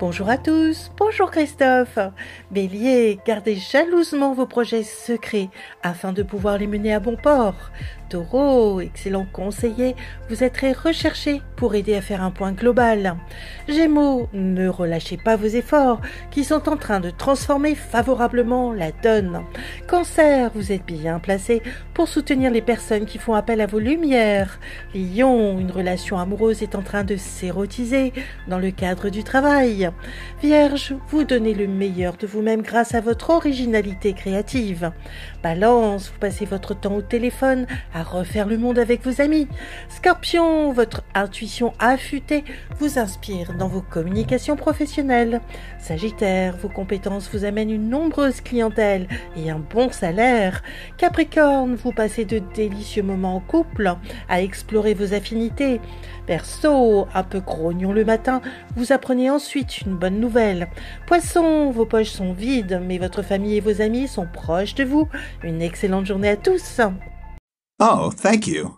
Bonjour à tous, bonjour Christophe. Bélier, gardez jalousement vos projets secrets afin de pouvoir les mener à bon port. Taureau, excellent conseiller, vous êtes très recherché pour aider à faire un point global. Gémeaux, ne relâchez pas vos efforts qui sont en train de transformer favorablement la donne. Cancer, vous êtes bien placé pour soutenir les personnes qui font appel à vos lumières. Lion, une relation amoureuse est en train de s'érotiser dans le cadre du travail. Vierge, vous donnez le meilleur de vous-même grâce à votre originalité créative. Balance, vous passez votre temps au téléphone à refaire le monde avec vos amis. Scorpion, votre intuition affûtée vous inspire dans vos communications professionnelles. Sagittaire, vos compétences vous amènent une nombreuse clientèle et un bon salaire. Capricorne, vous passez de délicieux moments en couple à explorer vos affinités. Verseau, un peu grognon le matin, vous apprenez ensuite une bonne nouvelle. Poisson, vos poches sont vides, mais votre famille et vos amis sont proches de vous. Une excellente journée à tous. Oh, thank you.